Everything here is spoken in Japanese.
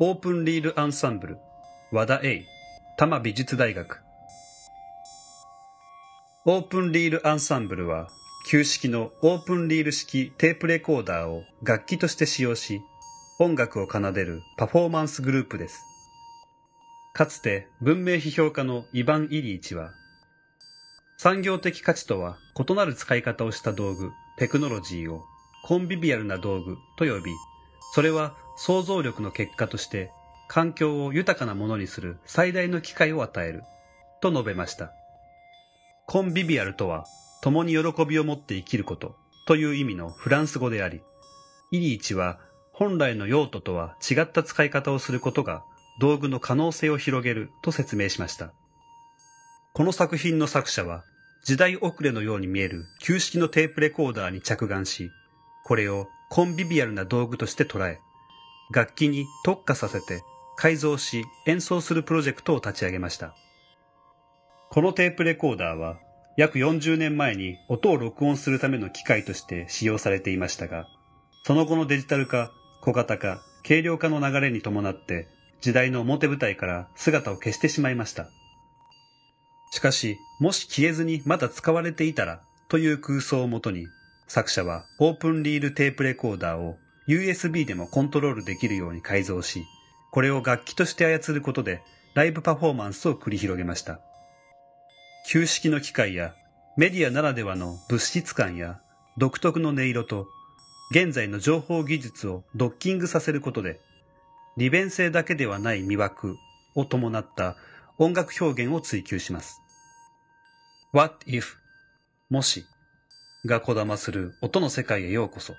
オープンリールアンサンブル和田栄多摩美術大学。オープンリールアンサンブルは旧式のオープンリール式テープレコーダーを楽器として使用し音楽を奏でるパフォーマンスグループです。かつて文明批評家のイヴァン・イリーチは産業的価値とは異なる使い方をした道具、テクノロジーをコンビビアルな道具と呼び、それは想像力の結果として環境を豊かなものにする最大の機会を与えると述べました。コンビビアルとは共に喜びを持って生きることという意味のフランス語であり、イリーチは本来の用途とは違った使い方をすることが道具の可能性を広げると説明しました。この作品の作者は時代遅れのように見える旧式のテープレコーダーに着眼し、これをコンビビアルな道具として捉え、楽器に特化させて改造し演奏するプロジェクトを立ち上げました。このテープレコーダーは約40年前に音を録音するための機械として使用されていましたが、その後のデジタル化、小型化、軽量化の流れに伴って時代の表舞台から姿を消してしまいました。しかし、もし消えずにまだ使われていたらという空想をもとに、作者はオープンリールテープレコーダーを USB でもコントロールできるように改造し、これを楽器として操ることでライブパフォーマンスを繰り広げました。旧式の機械やメディアならではの物質感や独特の音色と現在の情報技術をドッキングさせることで利便性だけではない魅惑を伴った音楽表現を追求します。What if もしがこだまする音の世界へようこそ。